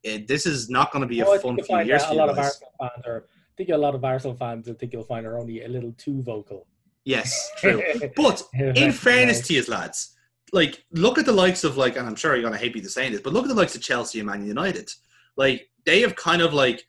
it, this is not going to be a fun few years for you guys. I think a lot of Arsenal fans. I think you'll find are only a little too vocal. Yes, [laughs] true. But in fairness to you, lads, like look at the likes of like, and I'm sure you're going to hate me to saying this, but look at the likes of Chelsea and Man United. Like they have kind of like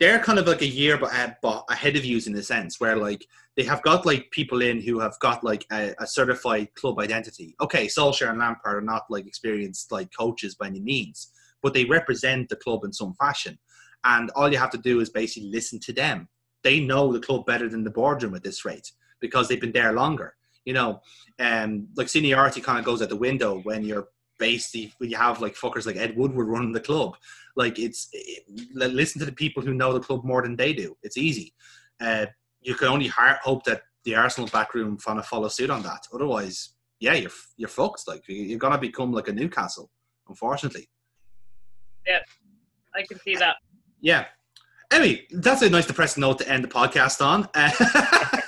they're kind of like a year but ahead, eh, but ahead of you in a sense where like they have got like people in who have got like a, a certified club identity. Okay, Solskjaer and Lampard are not like experienced like coaches by any means, but they represent the club in some fashion. And all you have to do is basically listen to them. They know the club better than the boardroom at this rate because they've been there longer. You know, um, like seniority kind of goes out the window when you're basically when you have like fuckers like Ed Woodward running the club. Like it's it, listen to the people who know the club more than they do. It's easy. Uh, you can only hope that the Arsenal backroom kind of follow suit on that. Otherwise, yeah, you're you're fucked. Like you- you're gonna become like a Newcastle, unfortunately. I can see that. Yeah. Anyway, that's a nice depressing note to end the podcast on. [laughs]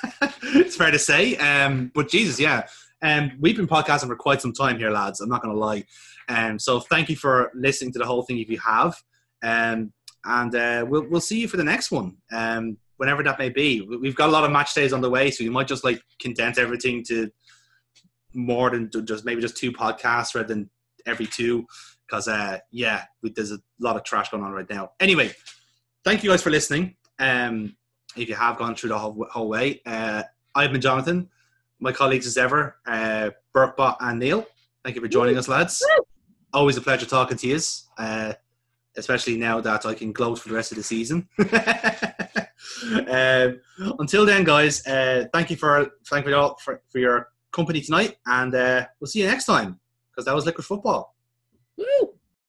It's fair to say. Um, but Jesus, yeah. Um, we've been podcasting for quite some time here, lads. I'm not going to lie. Um, so thank you for listening to the whole thing if you have. Um, and uh, we'll, we'll see you for the next one, um, whenever that may be. We- We've got a lot of match days on the way, so we might just like condense everything to more than just maybe just two podcasts rather than every two. Because, uh, yeah, we, there's a lot of trash going on right now. Anyway, thank you guys for listening. Um, if you have gone through the whole, whole way, uh, I've been Jonathan. My colleagues as ever, uh, Burtbot and Neil. Thank you for joining us, lads. Always a pleasure talking to you, uh, especially now that I can gloat for the rest of the season. [laughs] um, until then, guys, uh, thank you for thank you all for, for your company tonight, and uh, we'll see you next time because that was Liquid Football. Woo!